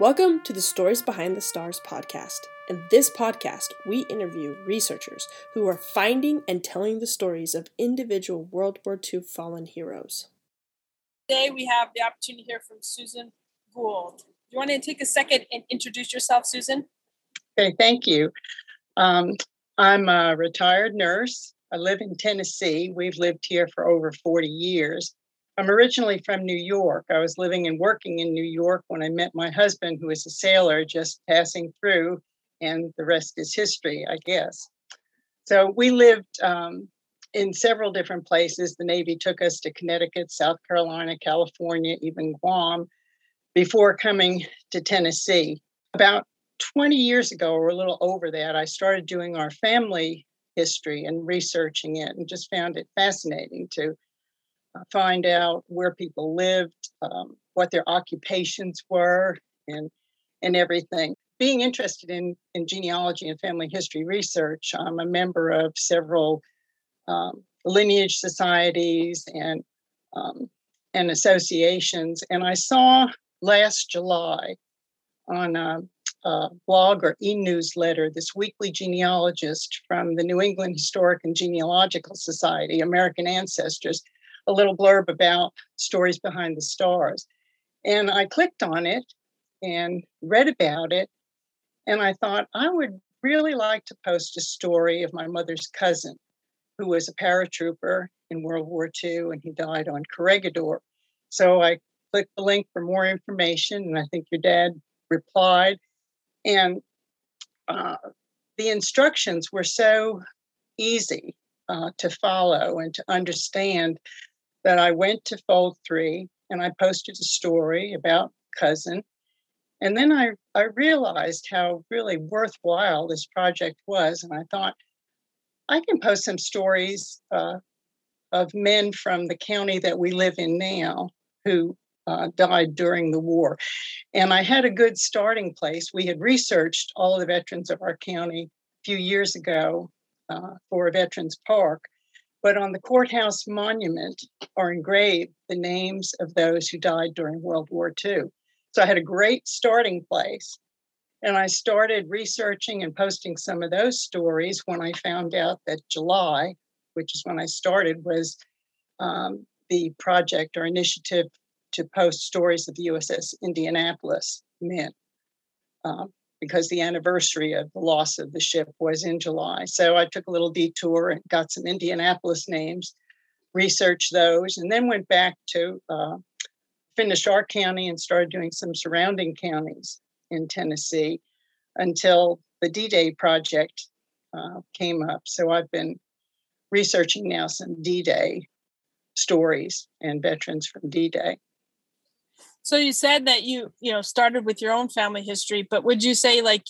Welcome to the Stories Behind the Stars podcast. In this podcast, we interview researchers who are finding and telling the stories of individual World War II fallen heroes. Today, we have the opportunity to hear from Susan Gould. Do you want to take a second and introduce yourself, Susan? Okay, thank you. Um, I'm a retired nurse. I live in Tennessee. We've lived here for over 40 years. I'm originally from New York. I was living and working in New York when I met my husband, who was a sailor just passing through, and the rest is history, I guess. So we lived um, in several different places. The Navy took us to Connecticut, South Carolina, California, even Guam, before coming to Tennessee. About 20 years ago, or a little over that, I started doing our family history and researching it and just found it fascinating to find out where people lived, um, what their occupations were, and and everything. Being interested in in genealogy and family history research, I'm a member of several um, lineage societies and um, and associations. And I saw last July on a, a blog or e-newsletter this weekly genealogist from the New England Historic and Genealogical Society, American Ancestors, a little blurb about stories behind the stars. And I clicked on it and read about it. And I thought I would really like to post a story of my mother's cousin, who was a paratrooper in World War II and he died on Corregidor. So I clicked the link for more information, and I think your dad replied. And uh, the instructions were so easy uh, to follow and to understand that I went to Fold 3 and I posted a story about cousin. And then I, I realized how really worthwhile this project was. And I thought, I can post some stories uh, of men from the county that we live in now who uh, died during the war. And I had a good starting place. We had researched all the veterans of our county a few years ago uh, for a Veterans Park. But on the courthouse monument are engraved the names of those who died during World War II. So I had a great starting place. And I started researching and posting some of those stories when I found out that July, which is when I started, was um, the project or initiative to post stories of the USS Indianapolis men. Um, because the anniversary of the loss of the ship was in July. So I took a little detour and got some Indianapolis names, researched those, and then went back to uh, finish our county and started doing some surrounding counties in Tennessee until the D Day project uh, came up. So I've been researching now some D Day stories and veterans from D Day. So you said that you, you know, started with your own family history, but would you say like,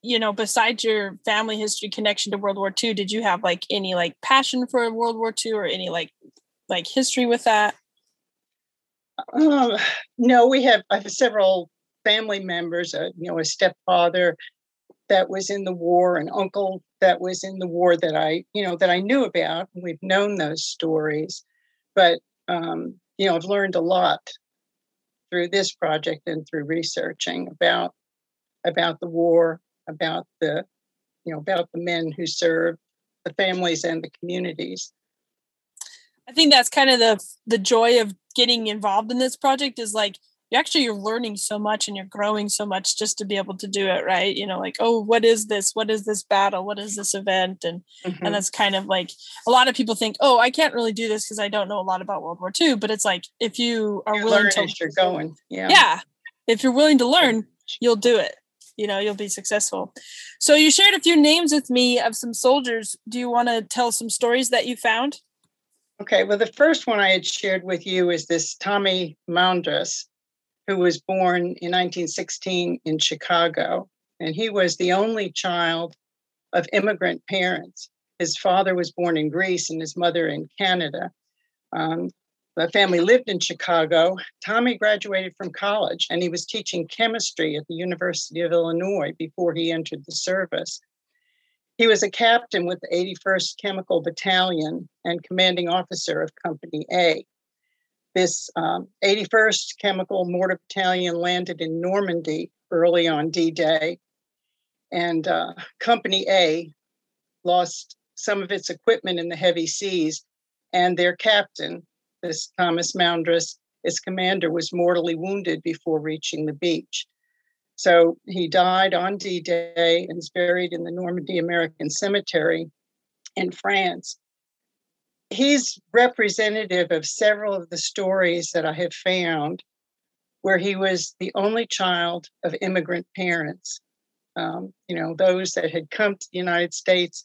you know, besides your family history connection to World War II, did you have like any like passion for World War II or any like like history with that? Um, no, we have I have several family members, uh, you know, a stepfather that was in the war, an uncle that was in the war that I, you know, that I knew about. We've known those stories, but um, you know, I've learned a lot through this project and through researching about about the war, about the you know about the men who served, the families and the communities. I think that's kind of the the joy of getting involved in this project is like you actually you're learning so much and you're growing so much just to be able to do it right? You know like oh what is this? What is this battle? What is this event? And mm-hmm. and that's kind of like a lot of people think oh i can't really do this because i don't know a lot about world war ii but it's like if you are you're willing to you're going. Yeah. Yeah. If you're willing to learn you'll do it. You know you'll be successful. So you shared a few names with me of some soldiers. Do you want to tell some stories that you found? Okay. Well the first one i had shared with you is this tommy moundras who was born in 1916 in Chicago. And he was the only child of immigrant parents. His father was born in Greece and his mother in Canada. Um, the family lived in Chicago. Tommy graduated from college and he was teaching chemistry at the University of Illinois before he entered the service. He was a captain with the 81st Chemical Battalion and commanding officer of Company A. This um, 81st Chemical Mortar Battalion landed in Normandy early on D Day. And uh, Company A lost some of its equipment in the heavy seas, and their captain, this Thomas Moundress, its commander, was mortally wounded before reaching the beach. So he died on D Day and is buried in the Normandy American Cemetery in France. He's representative of several of the stories that I have found where he was the only child of immigrant parents. Um, you know, those that had come to the United States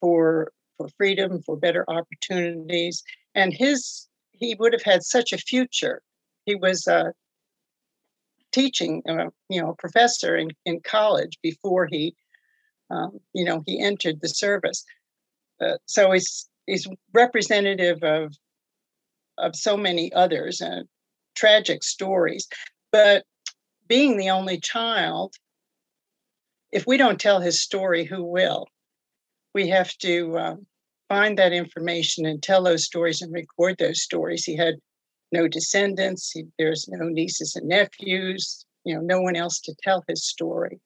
for for freedom, for better opportunities, and his he would have had such a future. He was uh, teaching, uh, you know, a professor in, in college before he, um, you know, he entered the service. Uh, so he's he's representative of of so many others, and tragic stories. But being the only child, if we don't tell his story, who will? We have to uh, find that information and tell those stories and record those stories. He had no descendants. He, there's no nieces and nephews. You know, no one else to tell his story.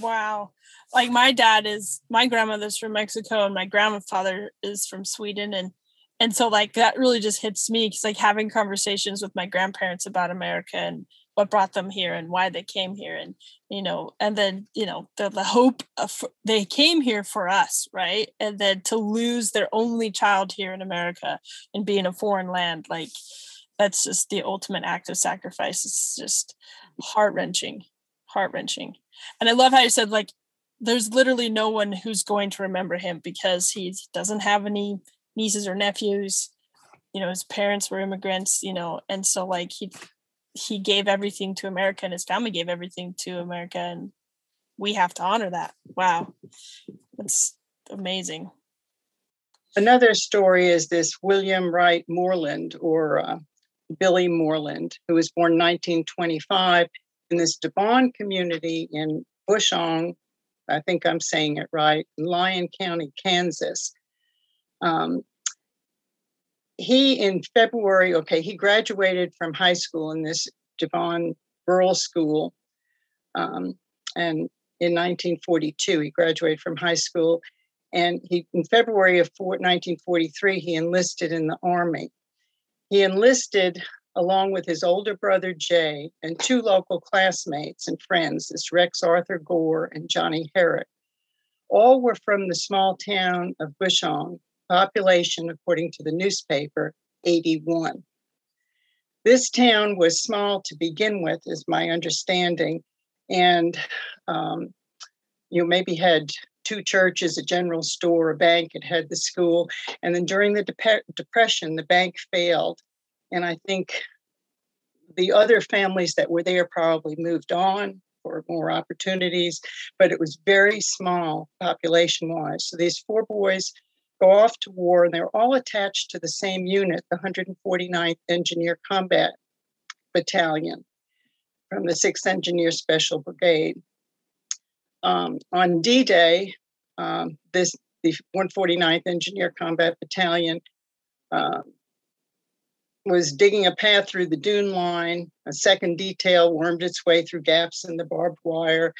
Wow. Like my dad is my grandmother's from Mexico and my grandfather is from Sweden and and so like that really just hits me because like having conversations with my grandparents about America and what brought them here and why they came here and you know and then you know the, the hope of they came here for us right? And then to lose their only child here in america and be in a foreign land like that's just the ultimate act of sacrifice. It's just heart-wrenching heart-wrenching and i love how you said like there's literally no one who's going to remember him because he doesn't have any nieces or nephews you know his parents were immigrants you know and so like he he gave everything to America and his family gave everything to America and we have to honor that. Wow. That's amazing. Another story is this William Wright Moreland or uh, Billy Moreland, who was born 1925 in this Devon community in Bushong. I think I'm saying it right, in Lyon County, Kansas. Um, he in February, okay, he graduated from high school in this Devon Rural School. Um, and in 1942, he graduated from high school. And he, in February of 1943, he enlisted in the Army. He enlisted along with his older brother Jay and two local classmates and friends, this Rex Arthur Gore and Johnny Herrick. All were from the small town of Bushong, population, according to the newspaper, 81. This town was small to begin with, is my understanding, and um, you maybe had two churches, a general store, a bank. It had the school, and then during the de- depression, the bank failed, and I think the other families that were there probably moved on for more opportunities, but it was very small population wise. So these four boys go off to war, and they're all attached to the same unit, the 149th Engineer Combat Battalion from the 6th Engineer Special Brigade. Um, on D Day, um, this the 149th Engineer Combat Battalion uh, was digging a path through the dune line. A second detail wormed its way through gaps in the barbed wire.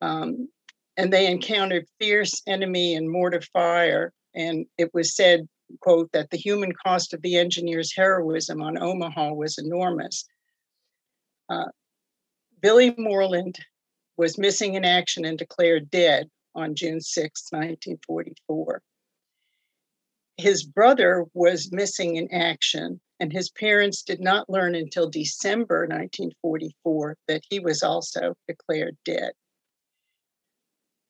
Um, and they encountered fierce enemy and mortar fire and it was said, quote, that the human cost of the engineer's heroism on Omaha was enormous. Uh, Billy Moreland was missing in action and declared dead on June 6, 1944. His brother was missing in action, and his parents did not learn until December 1944 that he was also declared dead.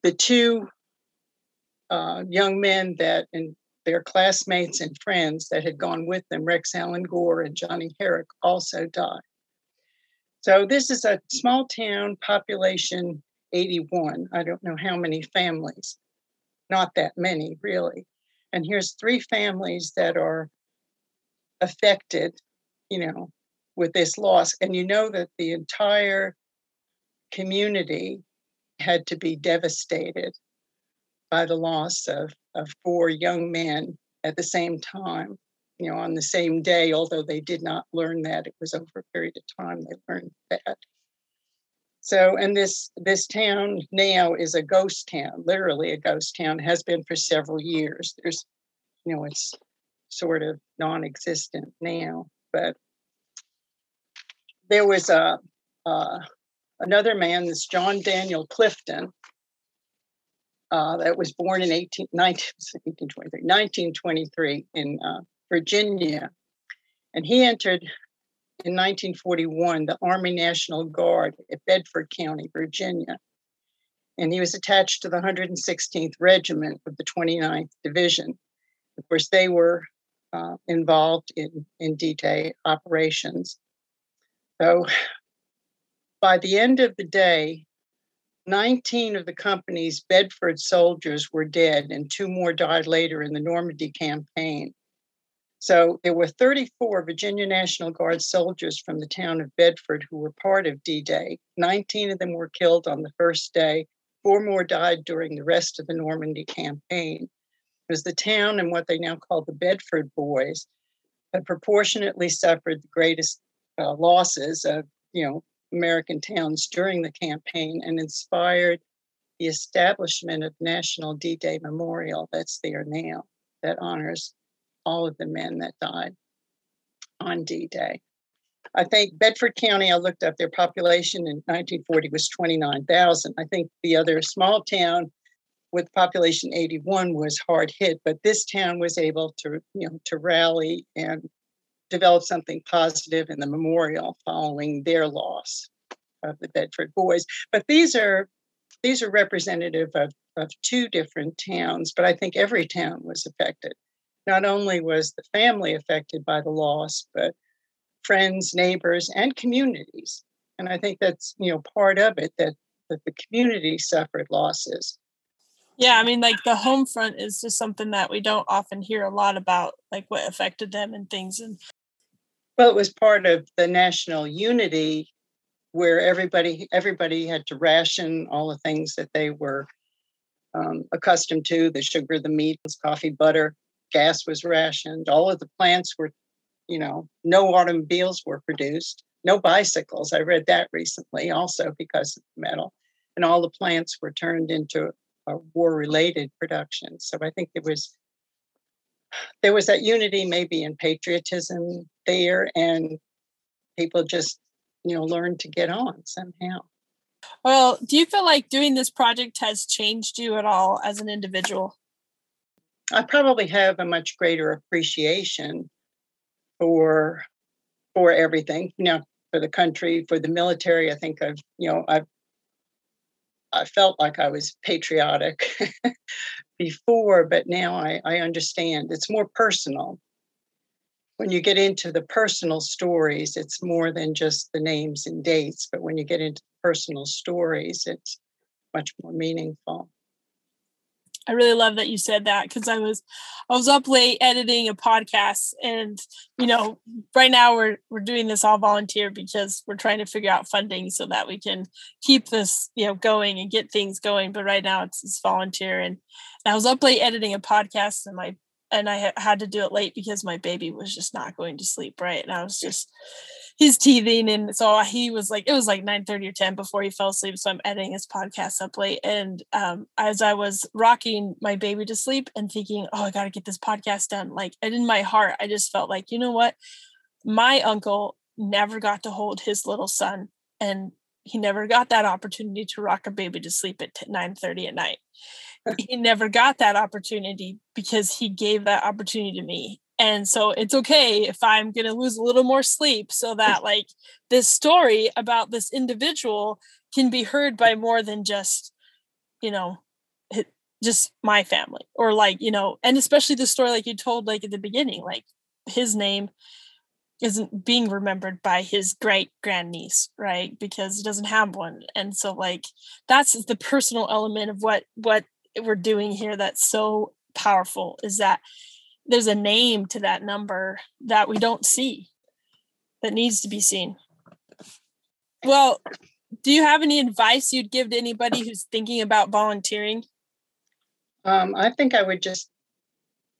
The two uh, young men that and their classmates and friends that had gone with them, Rex Allen Gore and Johnny Herrick, also died. So this is a small town, population 81. I don't know how many families, not that many really. And here's three families that are affected, you know, with this loss. And you know that the entire community had to be devastated by the loss of, of four young men at the same time, you know, on the same day, although they did not learn that. It was over a period of time they learned that. So, and this this town now is a ghost town, literally a ghost town, has been for several years. There's, you know, it's sort of non-existent now, but there was a uh, another man, this John Daniel Clifton, uh, that was born in 18, 19, 1823, 1923 in uh, Virginia. And he entered in 1941 the Army National Guard at Bedford County, Virginia. And he was attached to the 116th Regiment of the 29th Division. Of course, they were uh, involved in, in D Day operations. So by the end of the day, 19 of the company's Bedford soldiers were dead, and two more died later in the Normandy campaign. So there were 34 Virginia National Guard soldiers from the town of Bedford who were part of D Day. 19 of them were killed on the first day, four more died during the rest of the Normandy campaign. It was the town and what they now call the Bedford Boys had proportionately suffered the greatest uh, losses of, you know, American towns during the campaign and inspired the establishment of National D Day Memorial that's there now that honors all of the men that died on D Day. I think Bedford County, I looked up their population in 1940 was 29,000. I think the other small town with population 81 was hard hit, but this town was able to, you know, to rally and develop something positive in the memorial following their loss of the Bedford boys. But these are these are representative of, of two different towns, but I think every town was affected not only was the family affected by the loss, but friends, neighbors, and communities. And I think that's you know part of it that that the community suffered losses. Yeah, I mean, like the home front is just something that we don't often hear a lot about, like what affected them and things. And well, it was part of the national unity where everybody everybody had to ration all the things that they were um, accustomed to the sugar the meats coffee butter gas was rationed. All of the plants were, you know, no automobiles were produced, no bicycles. I read that recently also because of the metal. And all the plants were turned into war related production. So I think there was there was that unity maybe in patriotism there and people just you know learned to get on somehow well do you feel like doing this project has changed you at all as an individual I probably have a much greater appreciation for for everything. You know, for the country, for the military. I think I've you know I've I felt like I was patriotic before, but now I, I understand. It's more personal. When you get into the personal stories, it's more than just the names and dates. But when you get into personal stories, it's much more meaningful. I really love that you said that because I was I was up late editing a podcast and you know right now we're we're doing this all volunteer because we're trying to figure out funding so that we can keep this you know going and get things going but right now it's, it's volunteer and, and I was up late editing a podcast and my and I had to do it late because my baby was just not going to sleep right and I was just he's teething and so he was like it was like 9 30 or 10 before he fell asleep so i'm editing his podcast up late and um, as i was rocking my baby to sleep and thinking oh i gotta get this podcast done like and in my heart i just felt like you know what? My uncle never got to hold his little son and he never got that opportunity to rock a baby to sleep at 9 30 at night he never got that opportunity because he gave that opportunity to me. And so it's okay if i'm going to lose a little more sleep so that like this story about this individual can be heard by more than just you know just my family or like you know and especially the story like you told like at the beginning like his name isn't being remembered by his great grandniece right? Because he doesn't have one. And so like that's the personal element of what what we're doing here that's so powerful is that there's a name to that number that we don't see that needs to be seen. Well, do you have any advice you'd give to anybody who's thinking about volunteering? Um, I think I would just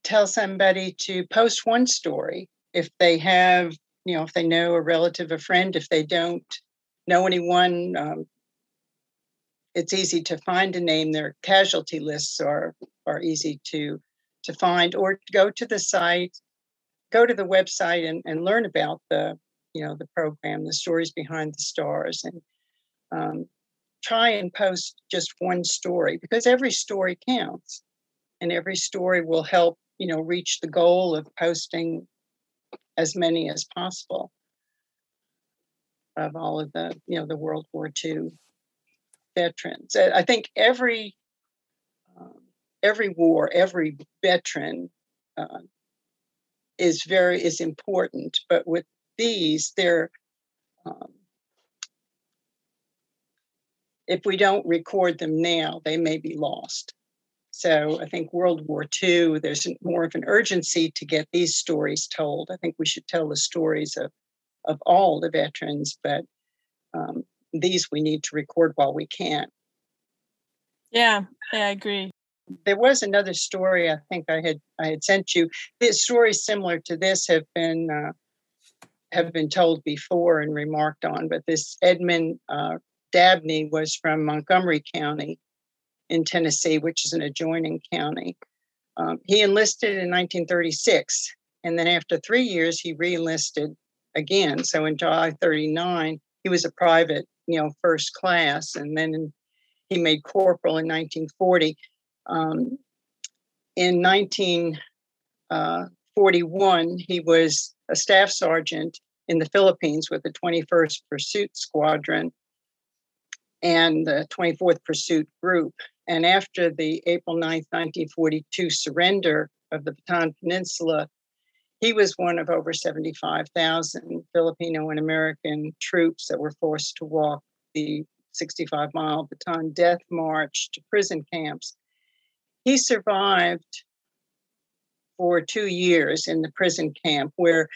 tell somebody to post one story if they have, you know, if they know a relative, a friend, if they don't know anyone, um, it's easy to find a name. Their casualty lists are are easy to to find, or go to the site, go to the website and, and learn about the you know the program, the stories behind the stars, and um, try and post just one story because every story counts, and every story will help you know reach the goal of posting as many as possible of all of the you know the World War II veterans. I think every um, every war, every veteran uh, is very is important. But with these, they're um, if we don't record them now, they may be lost. So I think World War II, there's more of an urgency to get these stories told. I think we should tell the stories of of all the veterans, but um, these we need to record while we can. Yeah, I agree. There was another story I think I had I had sent you. This stories similar to this have been uh, have been told before and remarked on, but this Edmund uh, Dabney was from Montgomery County in Tennessee, which is an adjoining county. Um, he enlisted in 1936, and then after three years, he re-enlisted again. So in July 39, he was a private, you know, first class, and then he made corporal in 1940. Um, in 1941, uh, he was a staff sergeant in the Philippines with the 21st Pursuit Squadron and the 24th Pursuit Group. And after the April 9th, 1942 surrender of the Bataan Peninsula, he was one of over 75,000 Filipino and American troops that were forced to walk the 65 mile Bataan death march to prison camps. He survived for two years in the prison camp where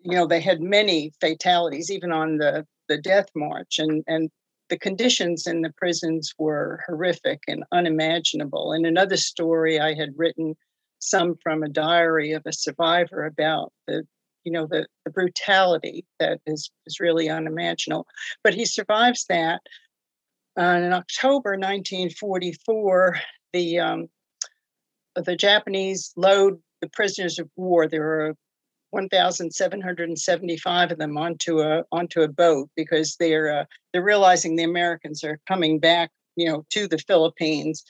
you know they had many fatalities even on the the death march and and the conditions in the prisons were horrific and unimaginable and another story i had written some from a diary of a survivor about the you know the, the brutality that is is really unimaginable. But he survives that. Uh, in october 1944 the um, the japanese load the prisoners of war. There were 1,775 of them onto a onto a boat because they're uh, they're realizing the Americans are coming back, you know, to the Philippines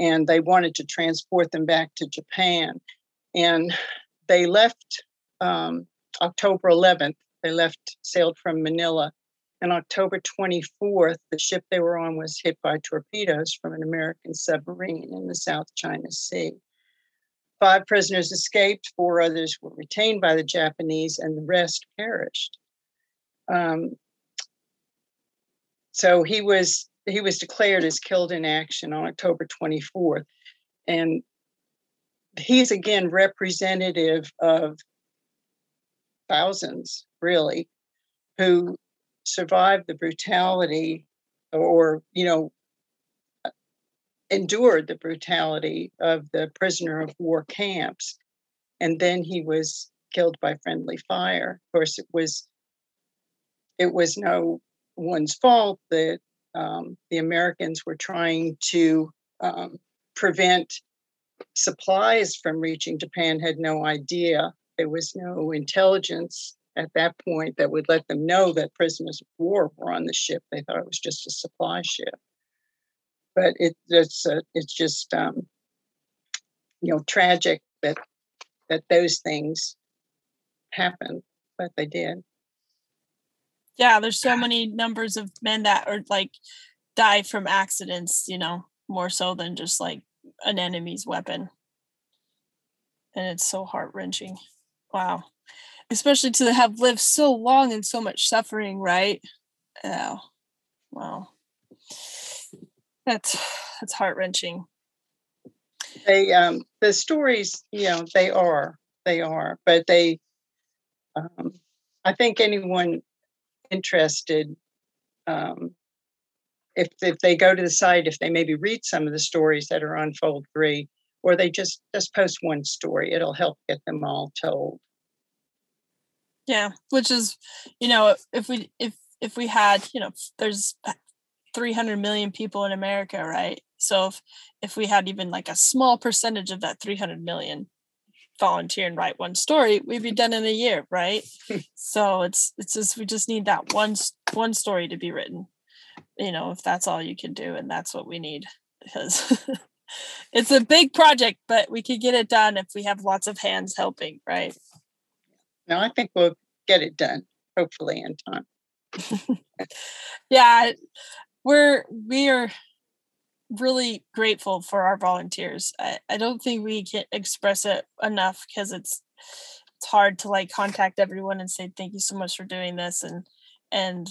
and they wanted to transport them back to Japan. And they left um, October 11th. They left, sailed from Manila. And October 24th, the ship they were on was hit by torpedoes from an American submarine in the South China Sea. Five prisoners escaped, four others were retained by the Japanese, and the rest perished. Um, so he was he was declared as killed in action on October 24th. And he's again representative of thousands, really, who survived the brutality or, you know, endured the brutality of the prisoner of war camps. And then he was killed by friendly fire. Of course, it was it was no one's fault that um, the Americans were trying to um, prevent supplies from reaching Japan had no idea. There was no intelligence at that point that would let them know that prisoners of war were on the ship. They thought it was just a supply ship. But it, it's uh, it's just um, you know tragic that that those things happened, but they did yeah there's so many numbers of men that are like die from accidents you know more so than just like an enemy's weapon. And it's so heart-wrenching. Wow. Especially to have lived so long and so much suffering right? Yeah wow. That's that's heart-wrenching. They um the stories you know they are they are but they um i think anyone interested, um, if if they go to the site, if they maybe read some of the stories that are on Fold Three, or they just just post one story, it'll help get them all told. Yeah, which is, you know, if we if if we had, you know, there's 300 million people in America, right? So if if we had even like a small percentage of that 300 million volunteer and write one story, we'd be done in a year, right? Hmm. so it's it's just we just need that one one story to be written. You know, if that's all you can do and that's what we need because it's a big project, but we could get it done if we have lots of hands helping, right? No, I think we'll get it done, hopefully in time. yeah, we're we are really grateful for our volunteers. I, I don't think we can express it enough because it's it's hard to like contact everyone and say thank you so much for doing this and and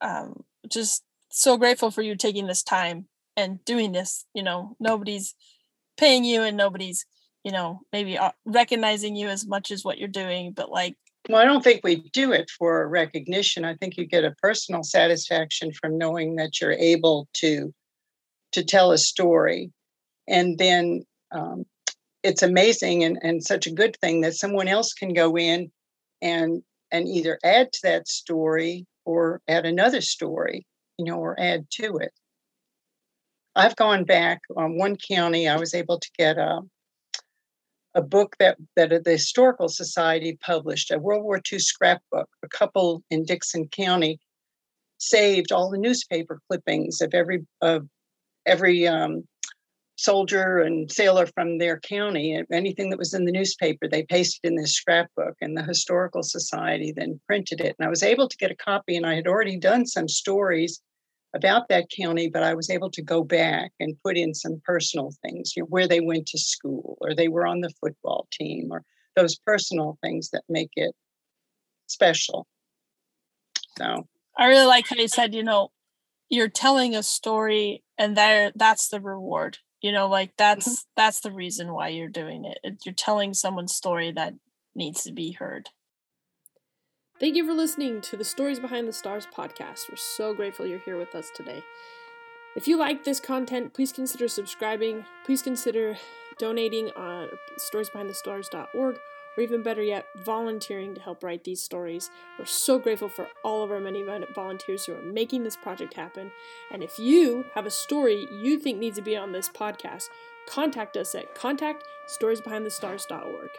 um, just so grateful for you taking this time and doing this. You know, nobody's paying you and nobody's you know maybe uh, recognizing you as much as what you're doing, but like well, I don't think we do it for recognition. I think you get a personal satisfaction from knowing that you're able to to tell a story, and then um, it's amazing and, and such a good thing that someone else can go in and and either add to that story or add another story, you know, or add to it. I've gone back on one county. I was able to get a a book that that the Historical Society published, a World War II scrapbook. A couple in Dickson County saved all the newspaper clippings of every of every um, soldier and sailor from their county. Anything that was in the newspaper, they pasted in this scrapbook, and the Historical Society then printed it. And I was able to get a copy, and I had already done some stories about that county, but I was able to go back and put in some personal things, you know, where they went to school or they were on the football team or those personal things that make it special. So I really like how you said, you know, you're telling a story and there that's the reward. You know, like that's mm-hmm. that's the reason why you're doing it. You're telling someone's story that needs to be heard. Thank you for listening to the Stories Behind the Stars podcast. We're so grateful you're here with us today. If you like this content, please consider subscribing. Please consider donating on storiesbehindthestars.org, or even better yet, volunteering to help write these stories. We're so grateful for all of our many volunteers who are making this project happen. And if you have a story you think needs to be on this podcast, contact us at contact storiesbehindthestars.org.